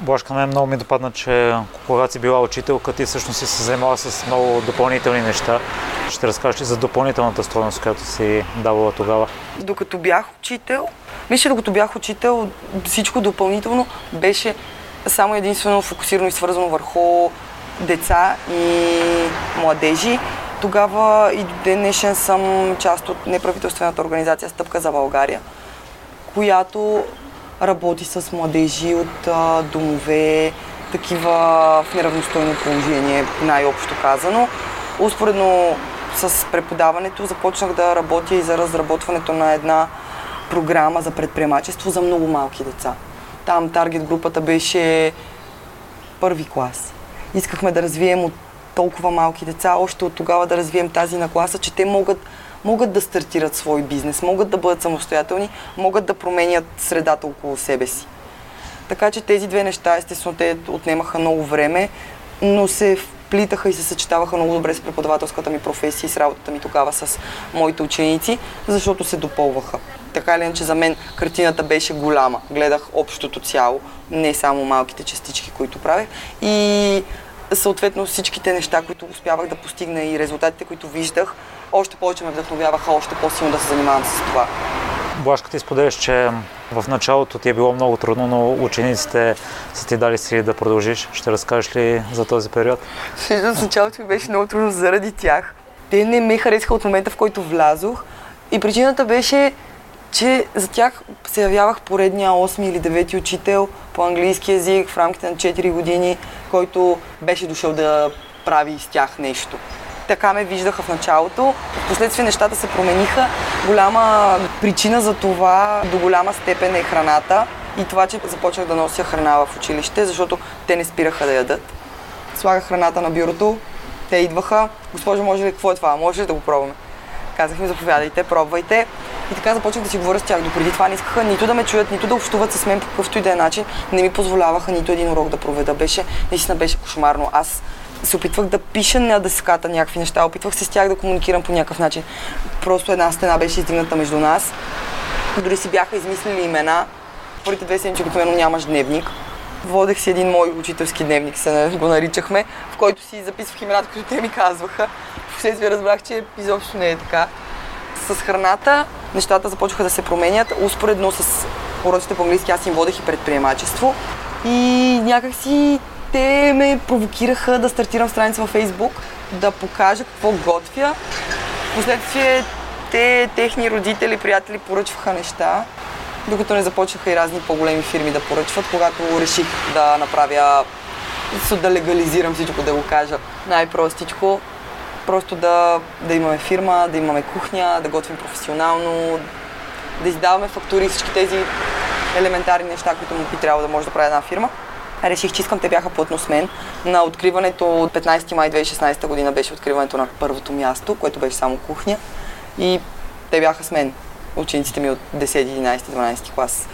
Блашка, мен много ми допадна, че когато си била учителка, ти всъщност си се занимава с много допълнителни неща. Ще разкажеш ли за допълнителната стоеност, която си давала тогава? Докато бях учител, мисля, докато бях учител, всичко допълнително беше само единствено фокусирано и свързано върху деца и младежи. Тогава и до ден днешен съм част от неправителствената организация Стъпка за България, която работи с младежи от а, домове, такива в неравностойно положение, най-общо казано. Успоредно с преподаването започнах да работя и за разработването на една програма за предприемачество за много малки деца. Там таргет групата беше първи клас. Искахме да развием от толкова малки деца, още от тогава да развием тази нагласа, че те могат, могат да стартират свой бизнес, могат да бъдат самостоятелни, могат да променят средата около себе си. Така че тези две неща, естествено, те отнемаха много време, но се вплитаха и се съчетаваха много добре с преподавателската ми професия и с работата ми тогава с моите ученици, защото се допълваха. Така или иначе за мен картината беше голяма. Гледах общото цяло, не само малките частички, които правех. И съответно всичките неща, които успявах да постигна и резултатите, които виждах, още повече ме вдъхновяваха още по-силно да се занимавам с това. Блашка, ти споделяш, че в началото ти е било много трудно, но учениците са ти дали си да продължиш. Ще разкажеш ли за този период? Всъщност началото ми беше много трудно заради тях. Те не ме харесаха от момента, в който влязох. И причината беше, че за тях се явявах поредния 8 или 9 учител по английски язик в рамките на 4 години, който беше дошъл да прави с тях нещо. Така ме виждаха в началото. Впоследствие нещата се промениха. Голяма причина за това до голяма степен е храната и това, че започнах да нося храна в училище, защото те не спираха да ядат. Слагах храната на бюрото, те идваха. Госпожо, може ли, какво е това? Може ли да го пробваме? Казах ми, заповядайте, пробвайте. И така започнах да си говоря с тях. Допреди това не искаха нито да ме чуят, нито да общуват с мен по какъвто и да е начин. Не ми позволяваха нито един урок да проведа. Беше, наистина беше кошмарно. Аз се опитвах да пиша на дъската някакви неща, опитвах се с тях да комуникирам по някакъв начин. Просто една стена беше издигната между нас. Дори си бяха измислили имена. Първите две седмици обикновено нямаш дневник. Водех си един мой учителски дневник, се го наричахме, в който си записвах имената, които те ми казваха. Впоследствие разбрах, че изобщо не е така. С храната нещата започнаха да се променят. Успоредно с уроците по английски аз им водех и предприемачество. И някакси те ме провокираха да стартирам страница във Фейсбук, да покажа какво готвя. Впоследствие те, техни родители, приятели поръчваха неща, докато не започнаха и разни по-големи фирми да поръчват, когато реших да направя, да легализирам всичко, да го кажа най-простичко. Просто да, да имаме фирма, да имаме кухня, да готвим професионално, да издаваме фактури всички тези елементарни неща, които му би трябвало да може да прави една фирма. Реших, че искам, те бяха плътно с мен. На откриването от 15 май 2016 година беше откриването на първото място, което беше само кухня. И те бяха с мен, учениците ми от 10, 11, 12 клас.